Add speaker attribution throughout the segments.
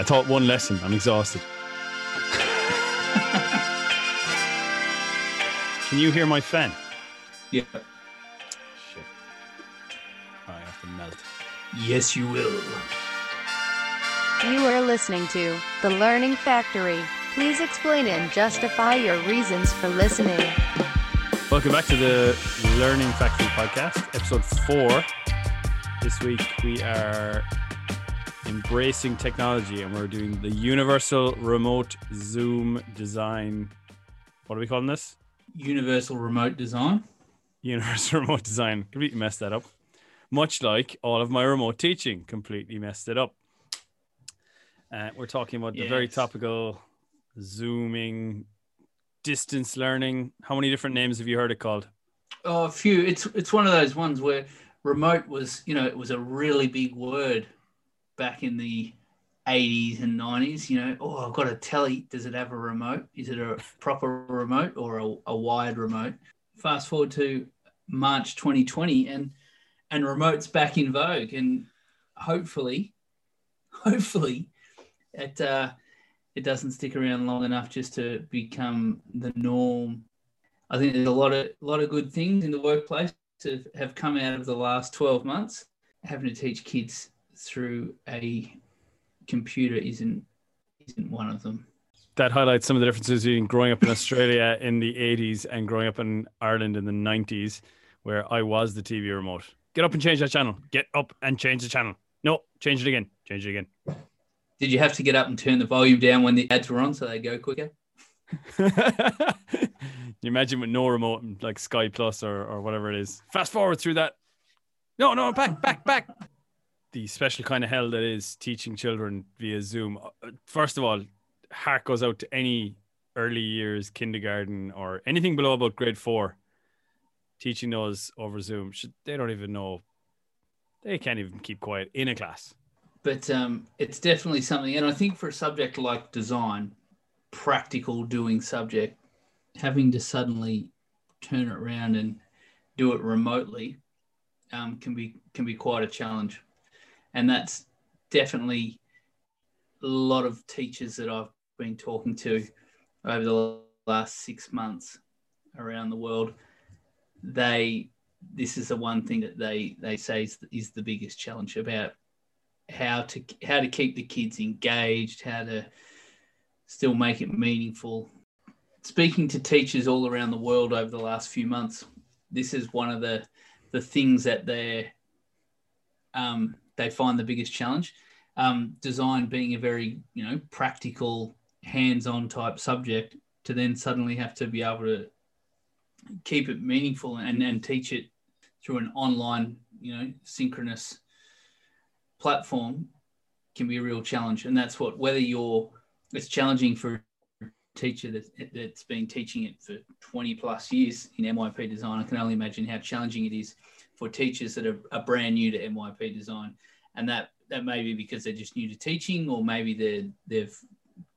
Speaker 1: I taught one lesson. I'm exhausted. Can you hear my fan?
Speaker 2: Yeah.
Speaker 1: Shit. I have to melt.
Speaker 2: Yes, you will.
Speaker 3: You are listening to The Learning Factory. Please explain and justify your reasons for listening.
Speaker 1: Welcome back to the Learning Factory podcast, episode four. This week we are embracing technology and we're doing the universal remote Zoom design. What are we calling this?
Speaker 2: Universal remote design.
Speaker 1: Universal remote design. Completely messed that up. Much like all of my remote teaching, completely messed it up. Uh, we're talking about the very topical Zooming, distance learning. How many different names have you heard it called?
Speaker 2: Oh, a few. It's it's one of those ones where remote was, you know, it was a really big word back in the 80s and 90s. You know, oh, I've got a telly. Does it have a remote? Is it a proper remote or a, a wired remote? Fast forward to March 2020, and and remote's back in vogue, and hopefully, hopefully, it uh, it doesn't stick around long enough just to become the norm I think there's a lot of a lot of good things in the workplace that have come out of the last 12 months. Having to teach kids through a computer isn't isn't one of them.
Speaker 1: that highlights some of the differences between growing up in Australia in the 80s and growing up in Ireland in the 90s, where I was the TV remote. Get up and change that channel. Get up and change the channel. No, change it again. Change it again.
Speaker 2: Did you have to get up and turn the volume down when the ads were on so they go quicker?
Speaker 1: you imagine with no remote like Sky Plus or, or whatever it is. Fast forward through that. No, no, back, back, back. The special kind of hell that is teaching children via Zoom. Uh, First of all, heart goes out to any early years kindergarten or anything below about grade four teaching those over Zoom. They don't even know. They can't even keep quiet in a class.
Speaker 2: But um, it's definitely something, and I think for a subject like design, practical doing subject, having to suddenly turn it around and do it remotely um, can be can be quite a challenge, and that's definitely a lot of teachers that I've been talking to over the last six months around the world. They this is the one thing that they they say is, is the biggest challenge about how to how to keep the kids engaged, how to still make it meaningful. Speaking to teachers all around the world over the last few months, this is one of the the things that they um, they find the biggest challenge. Um, design being a very you know practical, hands-on type subject, to then suddenly have to be able to keep it meaningful and, and teach it through an online you know synchronous platform can be a real challenge. And that's what whether you're it's challenging for a teacher that, that's been teaching it for 20 plus years in myp design. I can only imagine how challenging it is for teachers that are, are brand new to myp design and that that may be because they're just new to teaching or maybe they're they've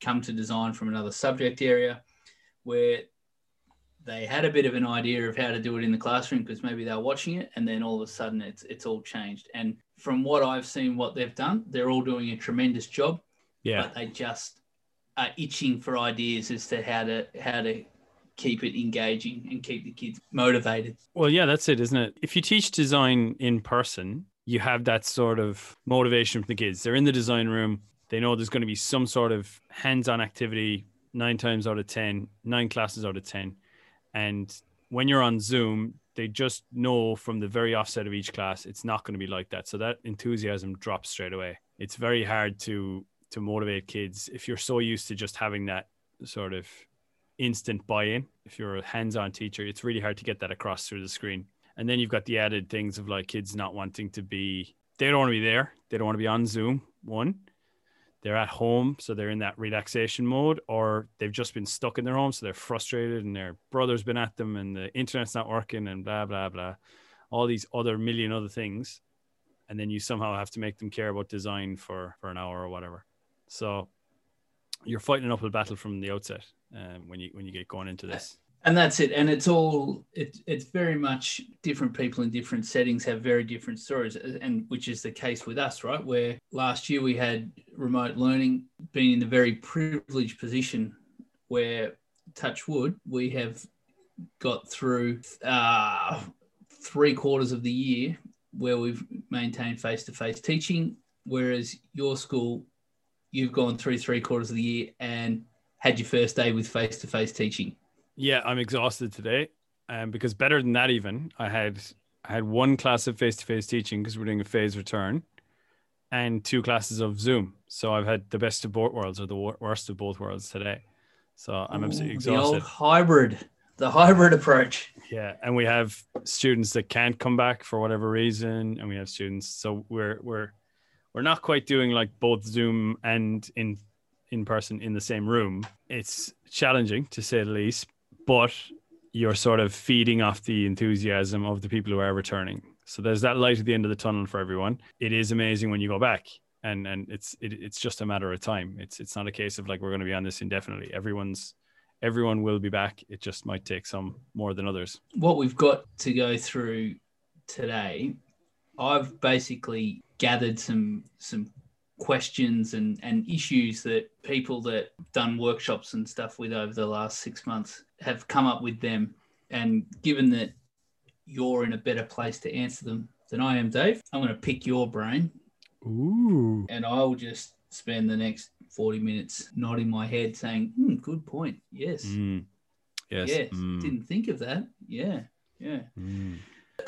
Speaker 2: come to design from another subject area where they had a bit of an idea of how to do it in the classroom because maybe they were watching it and then all of a sudden it's it's all changed and from what i've seen what they've done they're all doing a tremendous job
Speaker 1: Yeah.
Speaker 2: but they just are itching for ideas as to how to how to keep it engaging and keep the kids motivated
Speaker 1: Well, yeah, that's it, isn't it? If you teach design in person, you have that sort of motivation from the kids. They're in the design room. They know there's going to be some sort of hands-on activity nine times out of 10, nine classes out of 10. And when you're on Zoom, they just know from the very offset of each class, it's not going to be like that. So that enthusiasm drops straight away. It's very hard to to motivate kids if you're so used to just having that sort of instant buy-in. If you're a hands-on teacher, it's really hard to get that across through the screen. And then you've got the added things of like kids not wanting to be they don't want to be there. They don't want to be on Zoom. One, they're at home, so they're in that relaxation mode, or they've just been stuck in their home, so they're frustrated, and their brother's been at them, and the internet's not working, and blah blah blah, all these other million other things, and then you somehow have to make them care about design for for an hour or whatever. So you're fighting an uphill battle from the outset um, when you when you get going into this.
Speaker 2: And that's it. And it's all it, it's very much different people in different settings have very different stories. And which is the case with us right? Where last year we had remote learning, been in the very privileged position where, touch wood, we have got through uh, three quarters of the year where we've maintained face to face teaching, whereas your school, you've gone through three quarters of the year and had your first day with face to face teaching.
Speaker 1: Yeah, I'm exhausted today. Um, because better than that, even I had I had one class of face to face teaching because we're doing a phase return, and two classes of Zoom. So I've had the best of both worlds or the worst of both worlds today. So I'm absolutely
Speaker 2: Ooh,
Speaker 1: exhausted.
Speaker 2: The old hybrid, the hybrid approach.
Speaker 1: Yeah, and we have students that can't come back for whatever reason, and we have students. So we're we're we're not quite doing like both Zoom and in in person in the same room. It's challenging to say the least, but you're sort of feeding off the enthusiasm of the people who are returning. So there's that light at the end of the tunnel for everyone. It is amazing when you go back. And and it's it, it's just a matter of time. It's it's not a case of like we're going to be on this indefinitely. Everyone's everyone will be back. It just might take some more than others.
Speaker 2: What we've got to go through today, I've basically gathered some some questions and, and issues that people that done workshops and stuff with over the last six months have come up with them. And given that you're in a better place to answer them than I am, Dave, I'm going to pick your brain
Speaker 1: Ooh.
Speaker 2: and I'll just spend the next 40 minutes nodding my head saying, hmm, good point. Yes.
Speaker 1: Mm. Yes.
Speaker 2: Yes.
Speaker 1: Mm.
Speaker 2: Didn't think of that. Yeah. Yeah.
Speaker 1: Mm.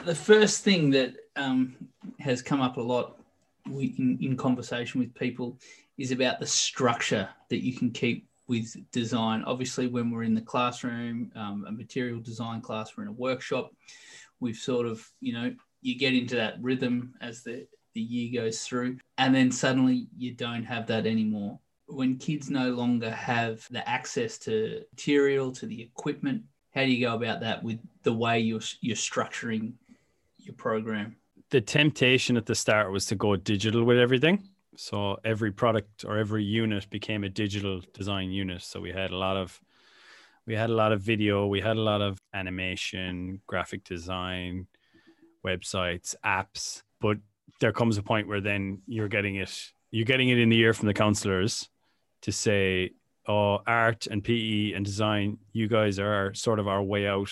Speaker 2: The first thing that um, has come up a lot in, in conversation with people is about the structure that you can keep with design. Obviously, when we're in the classroom, um, a material design class, we're in a workshop, we've sort of, you know, you get into that rhythm as the, the year goes through, and then suddenly you don't have that anymore. When kids no longer have the access to material, to the equipment, how do you go about that with the way you're, you're structuring your program?
Speaker 1: The temptation at the start was to go digital with everything. So every product or every unit became a digital design unit. So we had a lot of we had a lot of video, we had a lot of animation, graphic design, websites, apps, but there comes a point where then you're getting it you're getting it in the ear from the counselors to say, "Oh, art and PE and design, you guys are sort of our way out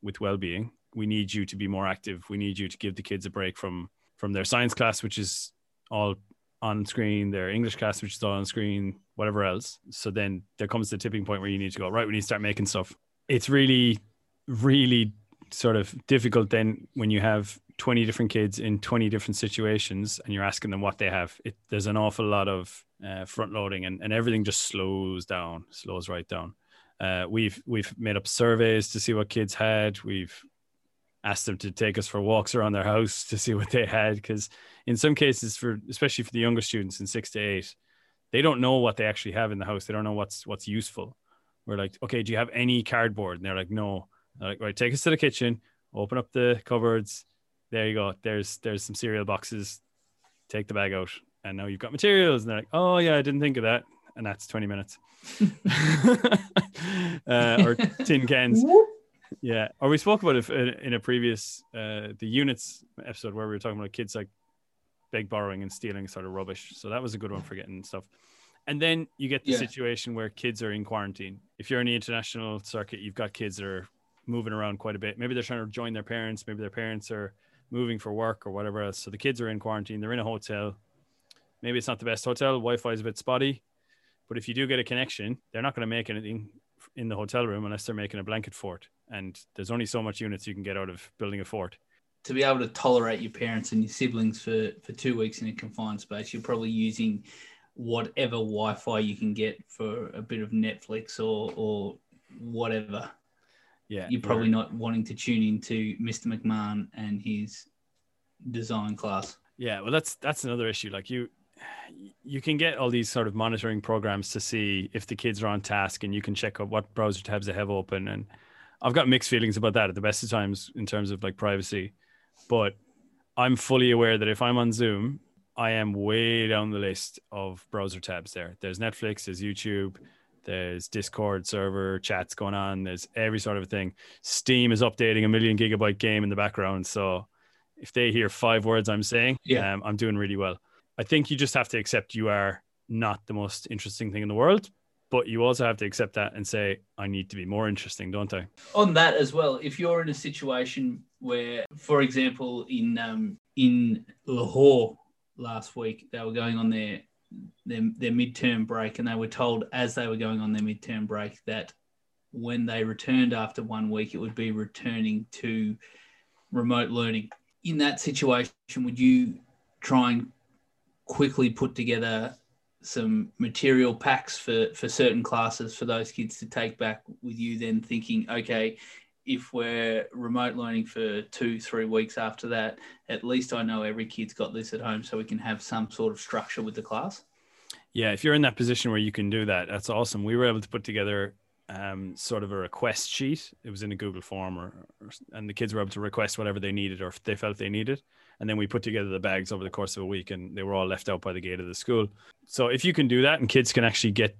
Speaker 1: with well-being. We need you to be more active. We need you to give the kids a break from from their science class, which is all on screen, their English class, which is all on screen, whatever else. So then there comes the tipping point where you need to go, right, we need to start making stuff. It's really, really sort of difficult then when you have 20 different kids in 20 different situations and you're asking them what they have. It, there's an awful lot of uh, front loading and, and everything just slows down, slows right down. Uh, we've we've made up surveys to see what kids had. We've asked them to take us for walks around their house to see what they had because in some cases for especially for the younger students in six to eight they don't know what they actually have in the house. They don't know what's what's useful. We're like okay do you have any cardboard? And they're like no. They're like right take us to the kitchen open up the cupboards. There you go. There's there's some cereal boxes. Take the bag out. And now you've got materials. And they're like oh yeah i didn't think of that. And that's 20 minutes. Uh, or tin cans yeah, or we spoke about it in a previous uh, the units episode where we were talking about kids like beg borrowing and stealing sort of rubbish. So that was a good one for getting stuff. And then you get the
Speaker 2: Yeah.
Speaker 1: situation where kids are in quarantine. If you're in the international circuit, you've got kids that are moving around quite a bit. Maybe they're trying to join their parents. Maybe their parents are moving for work or whatever else. So the kids are in quarantine. They're in a hotel. Maybe it's not the best hotel. Wi-Fi is a bit spotty. But if you do get a connection, they're not going to make anything in the hotel room unless they're making a blanket fort. And there's only so much units you can get out of building a fort.
Speaker 2: to be able to tolerate your parents and your siblings for, for two weeks in a confined space, you're probably using whatever Wi-Fi you can get for a bit of Netflix or or whatever.
Speaker 1: Yeah,
Speaker 2: You're probably not wanting to tune into Mr. McMahon and his design class.
Speaker 1: Yeah, well, that's that's another issue. Like you, you can get all these sort of monitoring programs to see if the kids are on task, and you can check out what browser tabs they have open. And I've got mixed feelings about that at the best of times in terms of like privacy, but I'm fully aware that if I'm on Zoom, I am way down the list of browser tabs. There, there's Netflix, there's YouTube. There's Discord server chats going on. There's every sort of thing. Steam is updating a million gigabyte game in the background. So if they hear five words I'm saying,
Speaker 2: Yeah.
Speaker 1: um, I'm doing really well. I think you just have to accept you are not the most interesting thing in the world. But you also have to accept that and say, I need to be more interesting, don't I?
Speaker 2: On that as well, if you're in a situation where, for example, in um, in Lahore last week, they were going on their their, their midterm break, and they were told as they were going on their midterm break that when they returned after one week, it would be returning to remote learning. In that situation, would you try and quickly put together some material packs for, for certain classes for those kids to take back with you, then thinking, okay, if we're remote learning for two, three weeks after that, at least I know every kid's got this at home so we can have some sort of structure with the class.
Speaker 1: Yeah, if you're in that position where you can do that, that's awesome. We were able to put together um, sort of a request sheet. It was in a Google form, or, or, and the kids were able to request whatever they needed or if they felt they needed. And then we put together the bags over the course of a week, and they were all left out by the gate of the school. So if you can do that, and kids can actually get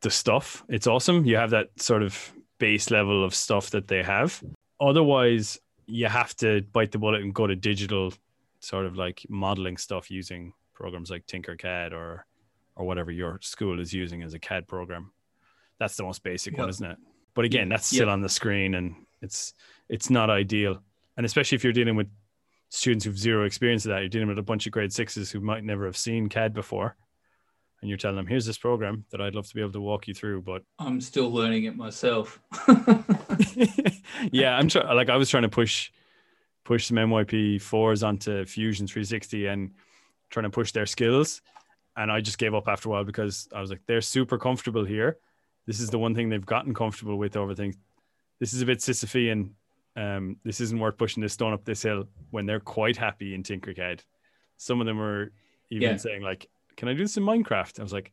Speaker 1: the stuff, it's awesome. You have that sort of base level of stuff that they have. Otherwise, you have to bite the bullet and go to digital, sort of like modeling stuff using programs like Tinkercad or or whatever your school is using as a CAD program that's the most basic one, isn't it? But again, that's still on the screen and it's it's not ideal. And especially if you're dealing with students who've zero experience of that, you're dealing with a bunch of grade sixes who might never have seen CAD before. And you're telling them, here's this program that I'd love to be able to walk you through, but
Speaker 2: I'm still learning it myself.
Speaker 1: yeah, I'm trying like I was trying to push push some MYP fours onto Fusion 360 and trying to push their skills. And I just gave up after a while because I was like, they're super comfortable here this is the one thing they've gotten comfortable with over things. This is a bit Sisyphean. Um, this isn't worth pushing this stone up this hill when they're quite happy in Tinkercad. Some of them were even yeah. saying like, "Can I do this in Minecraft?" I was like,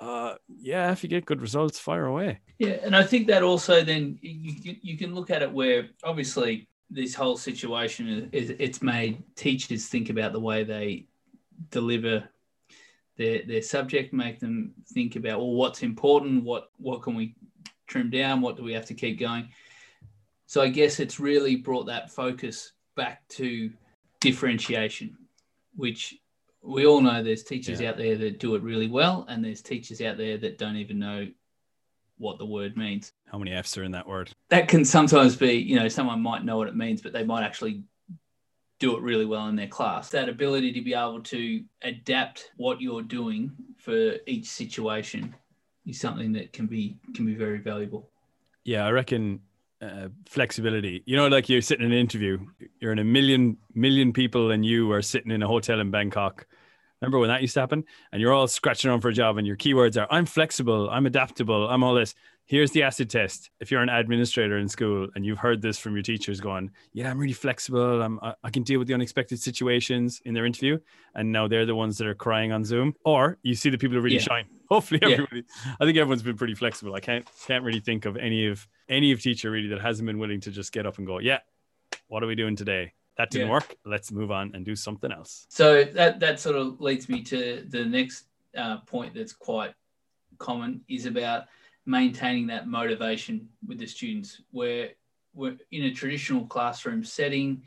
Speaker 1: uh, "Yeah, if you get good results, fire away."
Speaker 2: Yeah, and I think that also then you you can look at it where obviously this whole situation is it's made teachers think about the way they deliver their their subject, make them think about well, what's important, what what can we trim down, what do we have to keep going. So I guess it's really brought that focus back to differentiation, which we all know there's teachers yeah. out there that do it really well, and there's teachers out there that don't even know what the word means.
Speaker 1: How many F's are in that word?
Speaker 2: That can sometimes be, you know, someone might know what it means, but they might actually do it really well in their class. That ability to be able to adapt what you're doing for each situation is something that can be can be very valuable.
Speaker 1: Yeah, I reckon uh, flexibility. You know, like you're sitting in an interview, you're in a million million people, and you are sitting in a hotel in Bangkok. Remember when that used to happen? And you're all scratching around for a job, and your keywords are "I'm flexible," "I'm adaptable," "I'm all this." Here's the acid test. If you're an administrator in school and you've heard this from your teachers going, yeah, I'm really flexible. I'm, I can deal with the unexpected situations in their interview. And now they're the ones that are crying on Zoom. Or you see the people who really yeah. shine. Hopefully everybody, yeah. I think everyone's been pretty flexible. I can't, can't really think of any of, any of teacher really that hasn't been willing to just get up and go, yeah, what are we doing today? That didn't yeah. work. Let's move on and do something else.
Speaker 2: So that, that sort of leads me to the next uh, point that's quite common is about maintaining that motivation with the students. Where we're in a traditional classroom setting.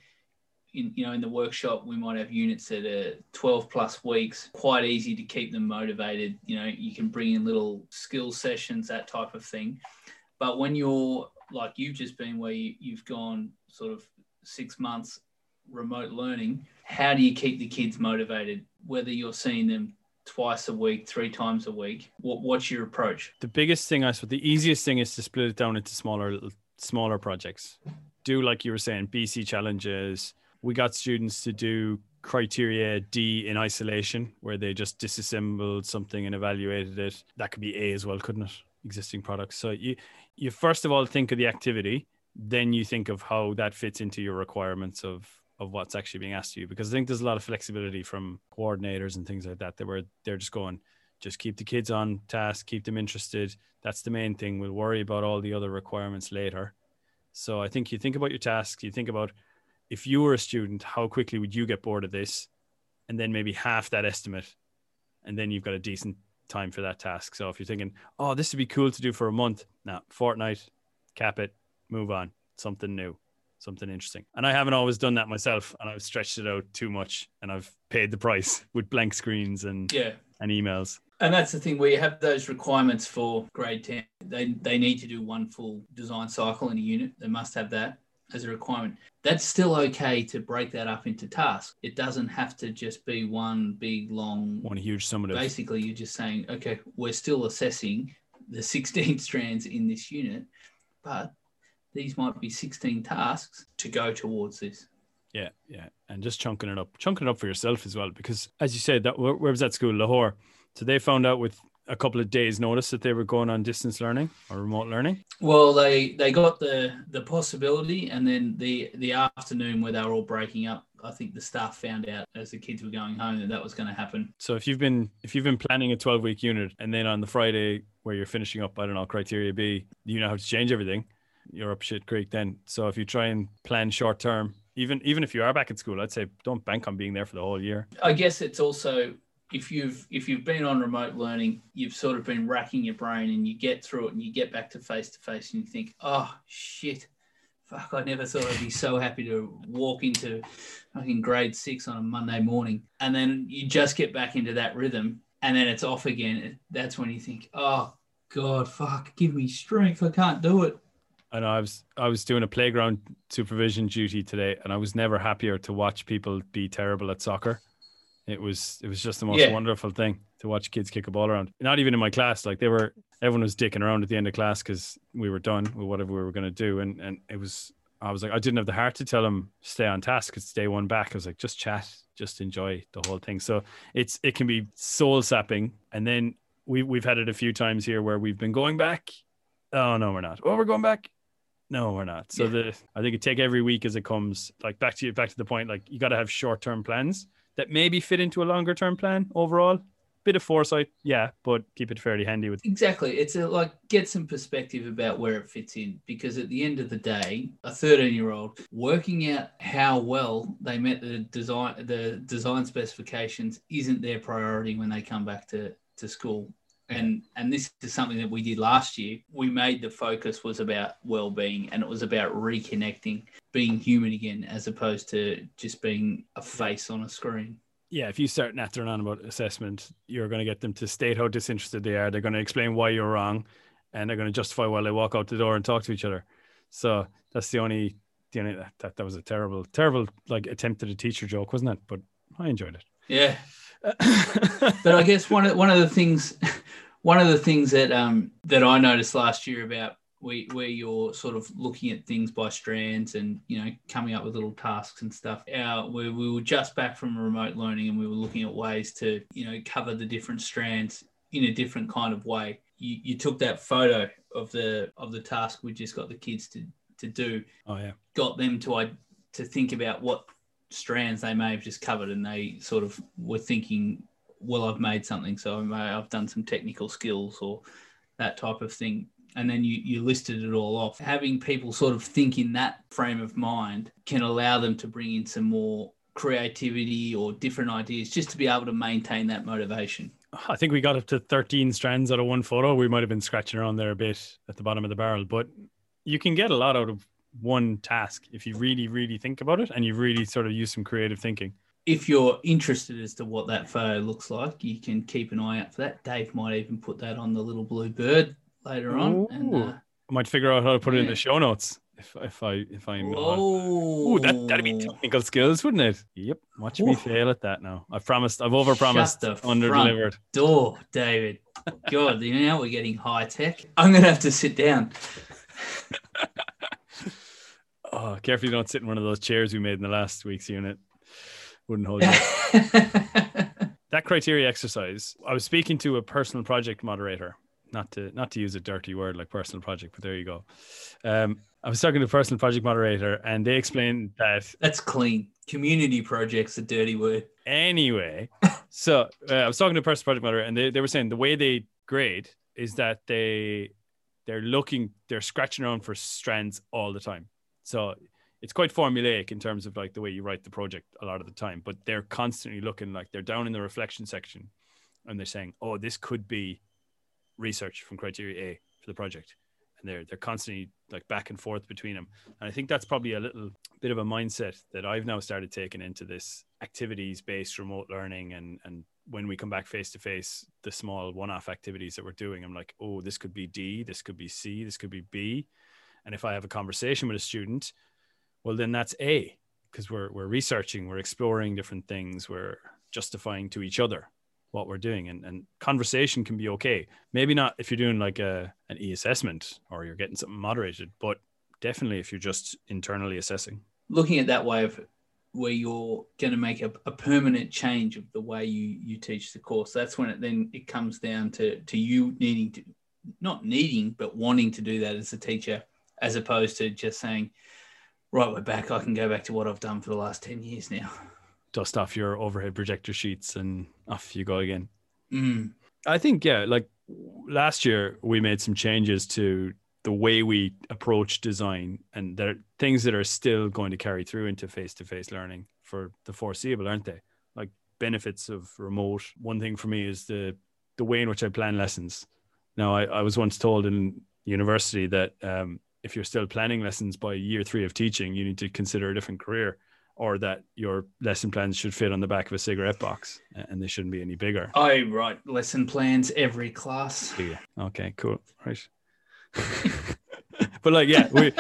Speaker 2: In you know in the workshop we might have units that are 12 plus weeks. Quite easy to keep them motivated. You know you can bring in little skill sessions that type of thing. But when you're like you've just been where you, you've gone sort of six months remote learning how do you keep the kids motivated? Whether you're seeing them twice a week, three times a week? What, what's your approach?
Speaker 1: The biggest thing, I suppose, the easiest thing is to split it down into smaller, smaller projects. Do like you were saying, BC challenges. We got students to do criteria D in isolation, where they just disassembled something and evaluated it. That could be A as well, couldn't it? Existing products. So you, you first of all think of the activity, then you think of how that fits into your requirements of of what's actually being asked of you because I think there's a lot of flexibility from coordinators and things like that that were they're just going just keep the kids on task keep them interested. That's the main thing. We'll worry about all the other requirements later. So I think you think about your tasks you think about if you were a student how quickly would you get bored of this? And then maybe half that estimate and then you've got a decent time for that task. So if you're thinking oh this would be cool to do for a month now fortnight cap it move on. Something new something interesting. And I haven't always done that myself, and I've stretched it out too much, and I've paid the price with blank screens and
Speaker 2: Yeah.
Speaker 1: and emails.
Speaker 2: And that's the thing where you have those requirements for grade 10. They, they need to do one full design cycle in a unit. They must have that as a requirement. That's still okay to break that up into tasks. It doesn't have to just be one big, long.
Speaker 1: One huge summative.
Speaker 2: Basically, you're just saying, okay, we're still assessing the 16 strands in this unit, but these might be 16 tasks to go towards this.
Speaker 1: Yeah, yeah, and just chunking it up, chunking it up for yourself as well, because as you said, that where, where was that school, Lahore? So they found out with a couple of days' notice that they were going on distance learning or remote learning.
Speaker 2: Well, they they got the the possibility, and then the the afternoon where they were all breaking up. I think the staff found out as the kids were going home that that was going to happen.
Speaker 1: So if you've been if you've been planning a twelve week unit, and then on the Friday where you're finishing up, I don't know, criteria B, you now have to change everything. You're up shit creek then. So if you try and plan short term, even even if you are back at school, I'd say don't bank on being there for the whole year.
Speaker 2: I guess it's also if you've if you've been on remote learning, you've sort of been racking your brain, and you get through it, and you get back to face to face, and you think, oh shit. Fuck, I never thought I'd be so happy to walk into fucking grade six on a Monday morning. And then you just get back into that rhythm and then it's off again. That's when you think, oh God, fuck, give me strength. I can't do it.
Speaker 1: Know I was I was doing a playground supervision duty today, and I was never happier to watch people be terrible at soccer. It was it was just the most
Speaker 2: Yeah.
Speaker 1: wonderful thing to watch kids kick a ball around. Not even in my class, like they were everyone was dicking around at the end of class because we were done with whatever we were going to do, and and it was I was like I didn't have the heart to tell them stay on task. It's day one back. I was like just chat, just enjoy the whole thing. So it's it can be soul sapping, and then we we've had it a few times here where we've been going back. Oh no, we're not. Oh, we're going back. No, we're not. So
Speaker 2: Yeah.
Speaker 1: the I think you take every week as it comes. Like back to you, back to the point. Like you got to have short term plans that maybe fit into a longer term plan overall. Bit of foresight, yeah, but keep it fairly handy with.
Speaker 2: Exactly. It's a, like get some perspective about where it fits in because at the end of the day, a 13 year old working out how well they met the design the design specifications isn't their priority when they come back to, to school. And and this is something that we did last year. We made the focus was about well-being and it was about reconnecting, being human again, as opposed to just being a face on a screen.
Speaker 1: Yeah, if you start nattering on about assessment, you're going to get them to state how disinterested they are. They're going to explain why you're wrong, and they're going to justify why they walk out the door and talk to each other. So that's the only, the only that that was a terrible, terrible like attempt at a teacher joke, wasn't it? But I enjoyed it. Yeah.
Speaker 2: But I guess one of one of the things, one of the things that um that I noticed last year about where, where you're sort of looking at things by strands and you know coming up with little tasks and stuff. Our, we, we were just back from remote learning and we were looking at ways to you know cover the different strands in a different kind of way. You, you took that photo of the of the task we just got the kids to to do
Speaker 1: oh yeah,
Speaker 2: got them to I to think about what strands they may have just covered, and they sort of were thinking, "Well, I've made something, so I may, I've done some technical skills or that type of thing." And then you you listed it all off. Having people sort of think in that frame of mind can allow them to bring in some more creativity or different ideas, just to be able to maintain that motivation.
Speaker 1: I think we got up to 13 strands out of one photo. We might have been scratching around there a bit at the bottom of the barrel, but you can get a lot out of one task if you really, really think about it and you really sort of use some creative thinking.
Speaker 2: if you're interested as to what that photo looks like, you can keep an eye out for that. Dave might even put that on the little blue bird later on. And, uh,
Speaker 1: I might figure out how to put it in the show notes if if I if I'm.
Speaker 2: oh,
Speaker 1: that that'd be technical skills, wouldn't it? Yep. Watch me fail at that now. I've promised. I've overpromised, under delivered.
Speaker 2: door, David. God, you know we're getting high tech. I'm gonna have to sit down.
Speaker 1: Oh, careful you don't sit in one of those chairs we made in the last week's unit. Wouldn't hold you. that criteria exercise. I was speaking to a personal project moderator. Not to not to use a dirty word like personal project, but there you go. Um, I was talking to a personal project moderator, and they explained that
Speaker 2: That's clean. Community projects a dirty word.
Speaker 1: anyway. so uh, I was talking to a personal project moderator, and they, they were saying the way they grade is that they they're looking, they're scratching around for strands all the time. So it's quite formulaic in terms of like the way you write the project a lot of the time, but they're constantly looking like they're down in the reflection section and they're saying, oh, this could be research from criteria A for the project. and they're they're constantly like back and forth between them. And I think that's probably a little bit of a mindset that I've now started taking into this activities based remote learning and and when we come back face to face, the small one off activities that we're doing, I'm like, oh, this could be D, this could be C, this could be B. And if I have a conversation with a student, well, then that's A, because we're we're researching, we're exploring different things, we're justifying to each other what we're doing. And, and conversation can be okay. Maybe not if you're doing like a an e-assessment or you're getting something moderated but definitely if you're just internally assessing.
Speaker 2: Looking at that way of where you're going to make a, a permanent change of the way you you teach the course that's when it then it comes down to to you needing to not needing but wanting to do that as a teacher as opposed to just saying right we're back i can go back to what i've done for the last 10 years now
Speaker 1: dust off your overhead projector sheets and off you go again.
Speaker 2: Mm.
Speaker 1: I think, yeah, like last year we made some changes to the way we approach design, and there are things that are still going to carry through into face to face learning for the foreseeable, aren't they? Like benefits of remote. One thing for me is the the way in which I plan lessons. Now, I, I was once told in university that um, if you're still planning lessons by year three of teaching, you need to consider a different career or that your lesson plans should fit on the back of a cigarette box and they shouldn't be any bigger.
Speaker 2: I write lesson plans every class.
Speaker 1: Yeah. Okay, cool. Right. but like, yeah, we,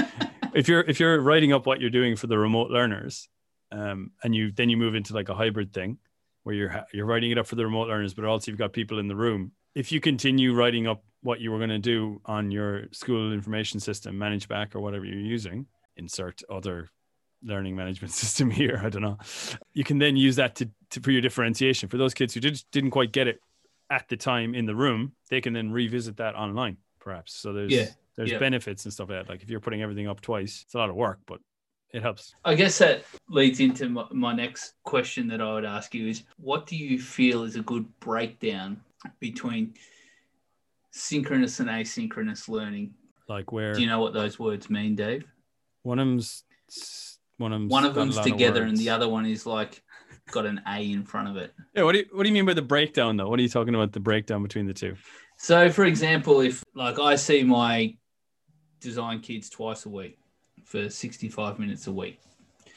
Speaker 1: if you're if you're writing up what you're doing for the remote learners, um, and you then you move into like a hybrid thing where you're you're writing it up for the remote learners, but also you've got people in the room. If you continue writing up what you were going to do on your school information system, ManageBac or whatever you're using, insert other learning management system here. I don't know. You can then use that to, to for your differentiation. For those kids who did, didn't quite get it at the time in the room, they can then revisit that online, perhaps. So there's
Speaker 2: yeah.
Speaker 1: there's
Speaker 2: yeah.
Speaker 1: benefits and stuff like that. Like if you're putting everything up twice, it's a lot of work, but it helps.
Speaker 2: I guess that leads into my, my next question that I would ask you is what do you feel is a good breakdown between synchronous and asynchronous learning?
Speaker 1: Like where
Speaker 2: do you know what those words mean, Dave?
Speaker 1: One of them's one of them's,
Speaker 2: one of them's together of and the other one is like got an A in front of it.
Speaker 1: Yeah, what do you what do you mean by the breakdown though? What are you talking about the breakdown between the two?
Speaker 2: So for example, if like I see my design kids twice a week for 65 minutes a week.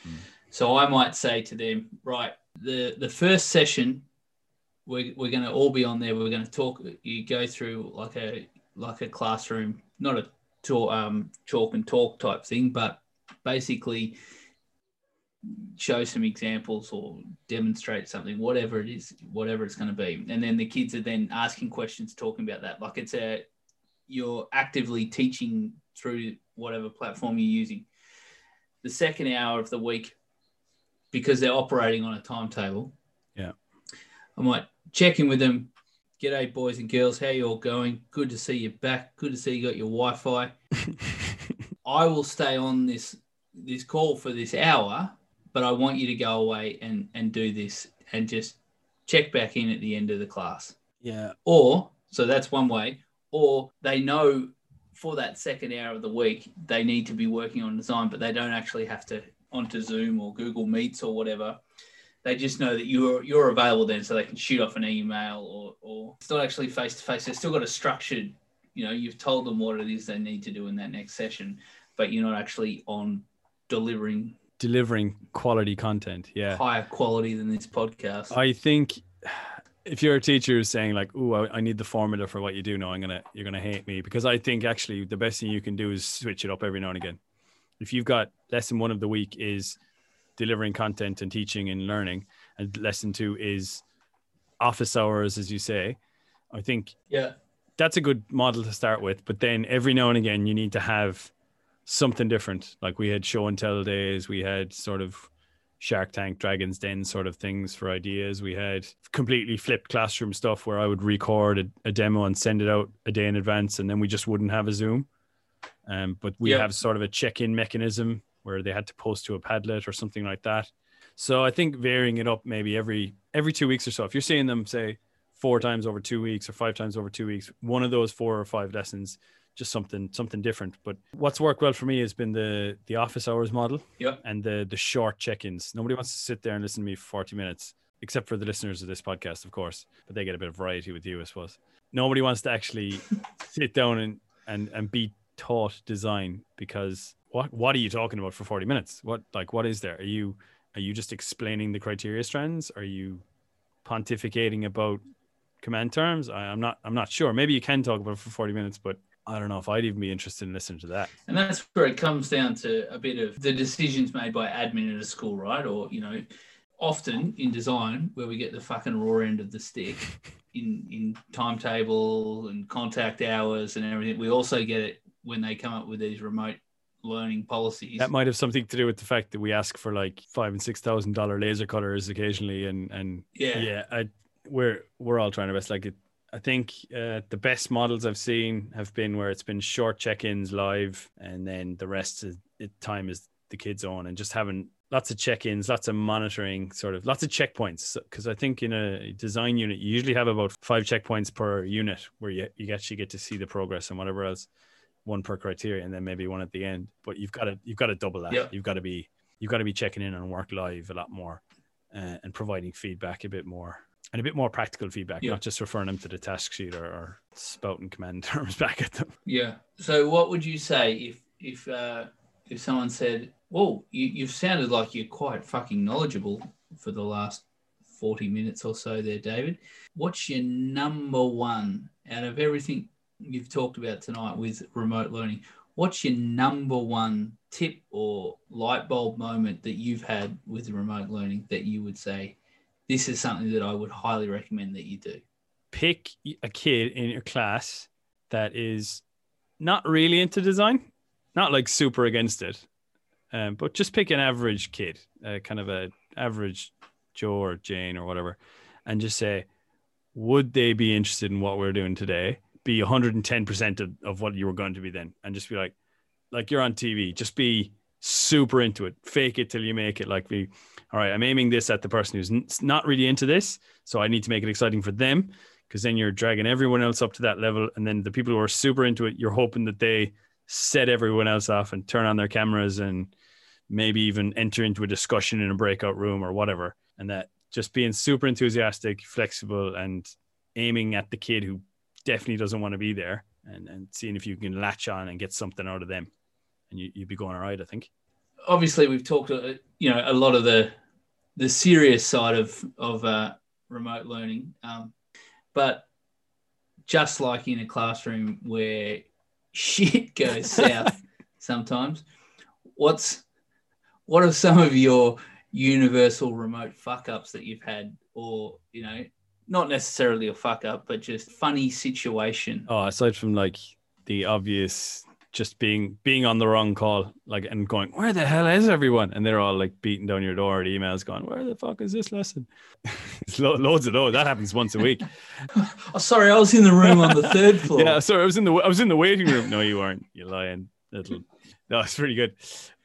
Speaker 2: Mm. So I might say to them, right, the the first session we're, we're going to all be on there. We're going to talk. You go through like a like a classroom, not a talk, um, chalk and talk type thing, but basically show some examples or demonstrate something, whatever it is, whatever it's going to be. And then the kids are then asking questions, talking about that. Like it's a, you're actively teaching through whatever platform you're using. The second hour of the week, because they're operating on a timetable.
Speaker 1: Yeah.
Speaker 2: I might check in with them. G'day, boys and girls. How you all going? Good to see you back. Good to see you got your Wi-Fi. I will stay on this this call for this hour but I want you to go away and and do this and just check back in at the end of the class.
Speaker 1: Yeah.
Speaker 2: Or so that's one way. Or they know for that second hour of the week they need to be working on design, but they don't actually have to onto Zoom or Google Meets or whatever. They just know that you're you're available then, so they can shoot off an email or or it's not actually face to face. They've still got a structured, you know, you've told them what it is they need to do in that next session, but you're not actually on delivering
Speaker 1: delivering quality content. Yeah.
Speaker 2: Higher quality than this podcast.
Speaker 1: I think if you're a teacher who's saying like, "Oh, I, I, need the formula for what you do," no, I'm gonna you're gonna hate me because I think actually the best thing you can do is switch it up every now and again. If you've got lesson one of the week is delivering content and teaching and learning, and lesson two is office hours, as you say, I think
Speaker 2: yeah,
Speaker 1: that's a good model to start with. But then every now and again, you need to have something different. Like we had show and tell days, we had sort of Shark Tank, Dragon's Den sort of things for ideas. We had completely flipped classroom stuff where I would record a, a demo and send it out a day in advance, and then we just wouldn't have a Zoom. Um, but we have sort of a check-in mechanism where they had to post to a Padlet or something like that. So I think varying it up maybe every every two weeks or so. If you're seeing them say four times over two weeks or five times over two weeks, one of those four or five lessons just something something different. But what's worked well for me has been the the office hours model
Speaker 2: yeah.
Speaker 1: and the the short check-ins. Nobody wants to sit there and listen to me for 40 minutes, except for the listeners of this podcast, of course. But they get a bit of variety with you, I suppose. Nobody wants to actually sit down and and and be taught design because what what are you talking about for 40 minutes? What like what is there? Are you are you just explaining the criteria strands? Are you pontificating about command terms? I, I'm not I'm not sure. Maybe you can talk about it for 40 minutes, but I don't know if I'd even be interested in listening to that.
Speaker 2: And that's where it comes down to a bit of the decisions made by admin at a school, right? Or, you know, often in design where we get the fucking raw end of the stick in in timetable and contact hours and everything. We also get it when they come up with these remote learning policies.
Speaker 1: That might have something to do with the fact that we ask for like five and six thousand dollar laser cutters occasionally, and and
Speaker 2: Yeah.
Speaker 1: yeah, I, we're we're all trying our best. Like it, I think uh, the best models I've seen have been where it's been short check-ins live, and then the rest of the time is the kids on, and just having lots of check-ins, lots of monitoring, sort of lots of checkpoints. Because I think in a design unit, you usually have about five checkpoints per unit, where you you actually get to see the progress and whatever else one per criteria and then maybe one at the end but you've got to you've got to double that
Speaker 2: Yeah.
Speaker 1: you've got to be you've got to be checking in on work live a lot more uh, and providing feedback a bit more and a bit more practical feedback
Speaker 2: Yeah.
Speaker 1: not just referring them to the task sheet or, or spouting command terms back at them
Speaker 2: Yeah. So what would you say if if uh, if someone said, "Well, you, you've sounded like you're quite fucking knowledgeable for the last forty minutes or so, there, David. What's your number one out of everything you've talked about tonight with remote learning? What's your number one tip or light bulb moment that you've had with remote learning that you would say, this is something that I would highly recommend that you do?
Speaker 1: pick a kid in your class that is not really into design not like super against it um, but just pick an average kid uh, kind of a average joe or jane or whatever and just say would they be interested in what we're doing today be 110% of, of what you were going to be then and just be like like you're on tv just be super into it. Fake it till you make it. Like be all right i'm aiming this at the person who's not really into this so i need to make it exciting for them because then you're dragging everyone else up to that level and then the people who are super into it you're hoping that they set everyone else off and turn on their cameras and maybe even enter into a discussion in a breakout room or whatever and that just being super enthusiastic flexible and aiming at the kid who definitely doesn't want to be there and, and seeing if you can latch on and get something out of them and you, you'd be going all right i think.
Speaker 2: Obviously we've talked uh, you know a lot of the the serious side of of uh, remote learning um, but just like in a classroom where shit goes south sometimes what's what are some of your universal remote fuck ups that you've had? Or you know not necessarily a fuck up but just funny situation
Speaker 1: Oh, aside from like the obvious, just being being on the wrong call, like and going, where the hell is everyone? And they're all like beating down your door at emails, going, where the fuck is this lesson? it's lo- loads of those. That happens once a week.
Speaker 2: oh sorry i was in the room on the third floor
Speaker 1: yeah, sorry, I was in the I was in the waiting room. No, you weren't. You're lying little. No, it's pretty good.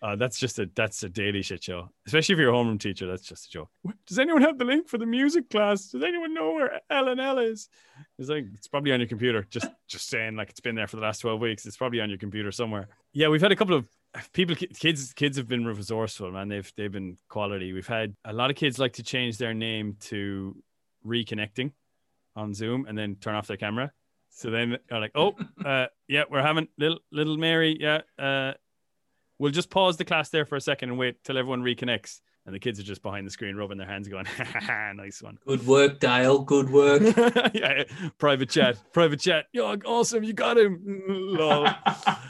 Speaker 1: Uh, that's just a that's a daily shit show. Especially if you're a homeroom teacher, that's just a joke. Does anyone have the link for the music class? Does anyone know where L and L is? It's like it's probably on your computer. Just just saying, like it's been there for the last twelve weeks. It's probably on your computer somewhere. Yeah, we've had a couple of people kids kids have been resourceful man they've they've been quality we've had a lot of kids like to change their name to reconnecting on zoom and then turn off their camera so then they're like oh uh yeah we're having little little mary yeah uh we'll just pause the class there for a second and wait till everyone reconnects and the kids are just behind the screen rubbing their hands going nice one
Speaker 2: good work dale good work
Speaker 1: yeah, private chat, private chat. Yo, awesome, you got him. Lol.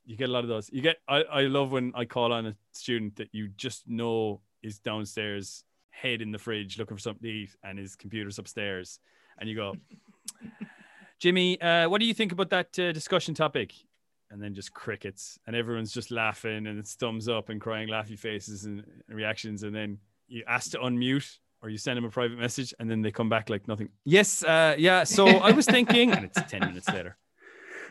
Speaker 1: you get a lot of those. You get. I, I love when I call on a student that you just know is downstairs, head in the fridge, looking for something to eat, and his computer's upstairs, and you go, Jimmy, uh, what do you think about that uh, discussion topic? And then just crickets, and everyone's just laughing, and it's thumbs up and crying laughy faces and reactions, and then you ask to unmute or you send them a private message and then they come back like nothing. Yes, uh, yeah. So I was thinking, and it's 10 minutes later.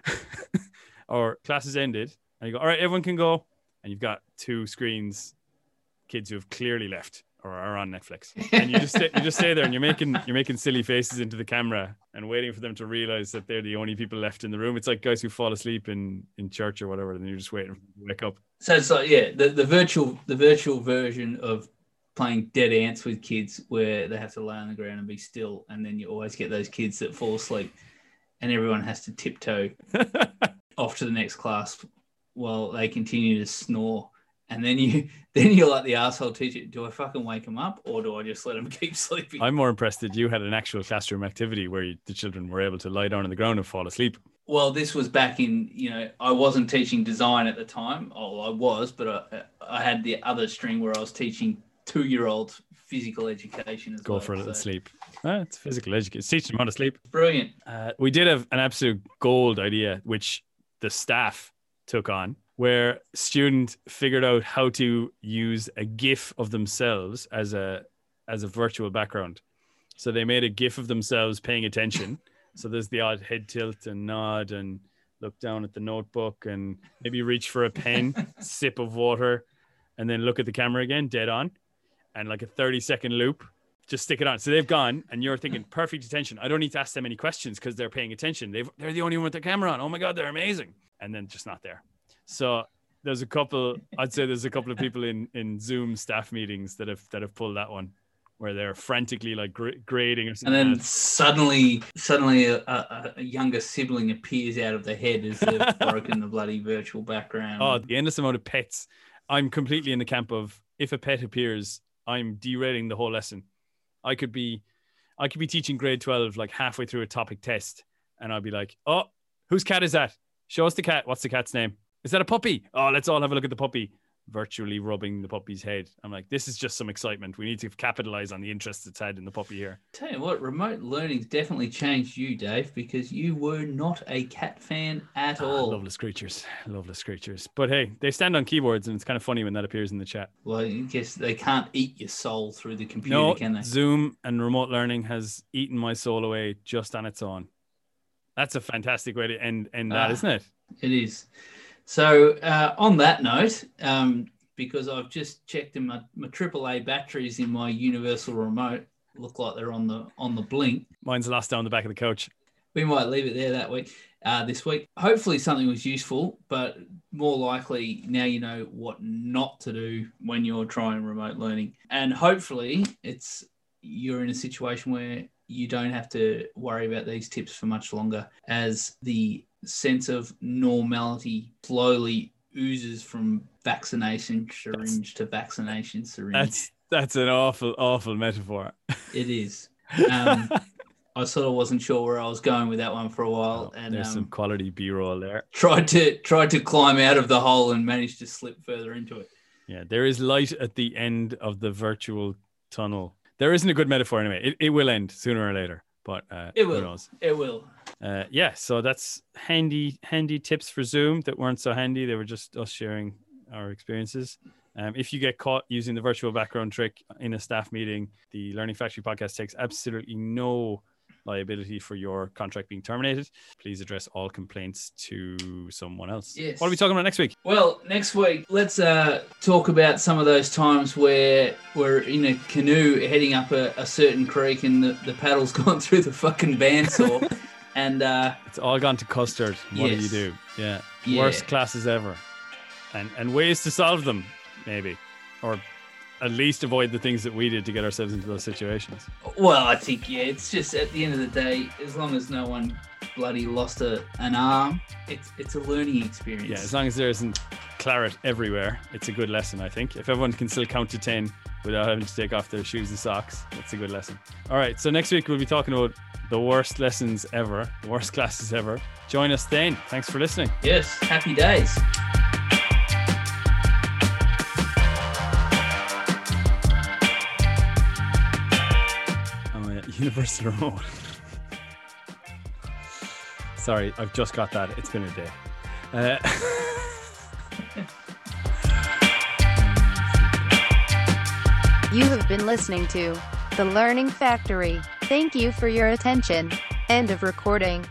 Speaker 1: or class has ended, and you go, all right, everyone can go. And you've got two screens, kids who have clearly left or are on Netflix. And you just stay, you just stay there and you're making you're making silly faces into the camera and waiting for them to realize that they're the only people left in the room. It's like guys who fall asleep in, in church or whatever, and you're just waiting for them to wake up.
Speaker 2: So it's like yeah, the, the virtual the virtual version of playing dead ants with kids where they have to lay on the ground and be still, and then you always get those kids that fall asleep, and everyone has to tiptoe off to the next class while they continue to snore. And then you then you're like the asshole teacher. Do I fucking wake them up or do I just let them keep sleeping?
Speaker 1: I'm more impressed that you had an actual classroom activity where you, the children were able to lie down on the ground and fall asleep.
Speaker 2: Well, this was back in, you know, I wasn't teaching design at the time. Oh, I was, but I, I had the other string where I was teaching two year olds physical education as
Speaker 1: Go
Speaker 2: well.
Speaker 1: for a little
Speaker 2: so-
Speaker 1: sleep. Ah, it's physical education. It's teaching them how to sleep.
Speaker 2: Brilliant.
Speaker 1: Uh, we did have an absolute gold idea, which the staff took on, where student figured out how to use a GIF of themselves as a as a virtual background. So they made a GIF of themselves paying attention. so there's the odd head tilt and nod and look down at the notebook and maybe reach for a pen, sip of water, and then look at the camera again, dead on, and like a 30 second loop just stick it on. So they've gone, and you're thinking perfect attention. I don't need to ask them any questions because they're paying attention. They've, they're the only one with their camera on. Oh my god, they're amazing. And then just not there. So there's a couple. I'd say there's a couple of people in in Zoom staff meetings that have that have pulled that one, where they're frantically like gra- grading or something.
Speaker 2: And then
Speaker 1: else.
Speaker 2: suddenly, suddenly a, a, a younger sibling appears out of the head as they've broken the bloody virtual background.
Speaker 1: Oh, the endless amount of pets. I'm completely in the camp of if a pet appears, I'm derailing the whole lesson. I could be, I could be teaching grade twelve like halfway through a topic test, and I'll be like, "Oh, whose cat is that? Show us the cat. What's the cat's name? Is that a puppy? Oh, let's all have a look at the puppy." Virtually rubbing the puppy's head. I'm like, this is just some excitement. We need to capitalize on the interest it's had in the puppy here.
Speaker 2: Tell you what, remote learning's definitely changed you, Dave, because you were not a cat fan at
Speaker 1: Ah,
Speaker 2: all.
Speaker 1: loveless creatures, loveless creatures. But hey, they stand on keyboards, and it's kind of funny when that appears in the chat.
Speaker 2: Well, I guess they can't eat your soul through the computer,
Speaker 1: No,
Speaker 2: can they?
Speaker 1: Zoom and remote learning has eaten my soul away just on its own. That's a fantastic way to end end that,
Speaker 2: Ah.
Speaker 1: isn't it?
Speaker 2: It is. So, uh, on that note, um, because I've just checked in my, my AAA batteries in my universal remote, look like they're on the on the blink.
Speaker 1: Mine's lost down the back of the coach.
Speaker 2: We might leave it there that week, uh, this week. Hopefully, something was useful, but more likely now you know what not to do when you're trying remote learning, and hopefully, it's you're in a situation where you don't have to worry about these tips for much longer as the sense of normality slowly oozes from vaccination syringe to vaccination syringe.
Speaker 1: That's that's an awful, awful metaphor.
Speaker 2: It is. Um, I sort of wasn't sure where I was going with that one for a while, and
Speaker 1: There's some
Speaker 2: um,
Speaker 1: quality B-roll there.
Speaker 2: tried to tried to climb out of the hole and managed to slip further into it.
Speaker 1: Yeah, there is light at the end of the virtual tunnel. There isn't a good metaphor anyway. It, it will end sooner or later, but uh,
Speaker 2: It will. It will.
Speaker 1: Uh, yeah, so that's handy, handy tips for Zoom that weren't so handy. They were just us sharing our experiences. Um, if you get caught using the virtual background trick in a staff meeting, the Learning Factory podcast takes absolutely no liability for your contract being terminated. Please address all complaints to someone else.
Speaker 2: Yes.
Speaker 1: What are we talking about next week?
Speaker 2: Well, next week let's uh, talk about some of those times where we're in a canoe heading up a, a certain creek and the, the paddle's gone through the fucking bandsaw, and uh,
Speaker 1: It's all gone to custard. What do you do? Yeah.
Speaker 2: Yeah.
Speaker 1: Worst classes ever. And and ways to solve them, maybe. Or at least avoid the things that we did to get ourselves into those situations.
Speaker 2: well, I think yeah, it's just at the end of the day, as long as no one bloody lost a, an arm, it's it's a learning experience.
Speaker 1: Yeah, as long as there isn't claret everywhere, it's a good lesson, I think. If everyone can still count to 10 without having to take off their shoes and socks, that's a good lesson. All right, so next week we'll be talking about the worst lessons ever, the worst classes ever. Join us then. Thanks for listening.
Speaker 2: Yes, happy days.
Speaker 1: Universal remote. Sorry, I've just got that. It's been a day. Uh,
Speaker 3: You have been listening to The Learning Factory. Thank you for your attention. End of recording.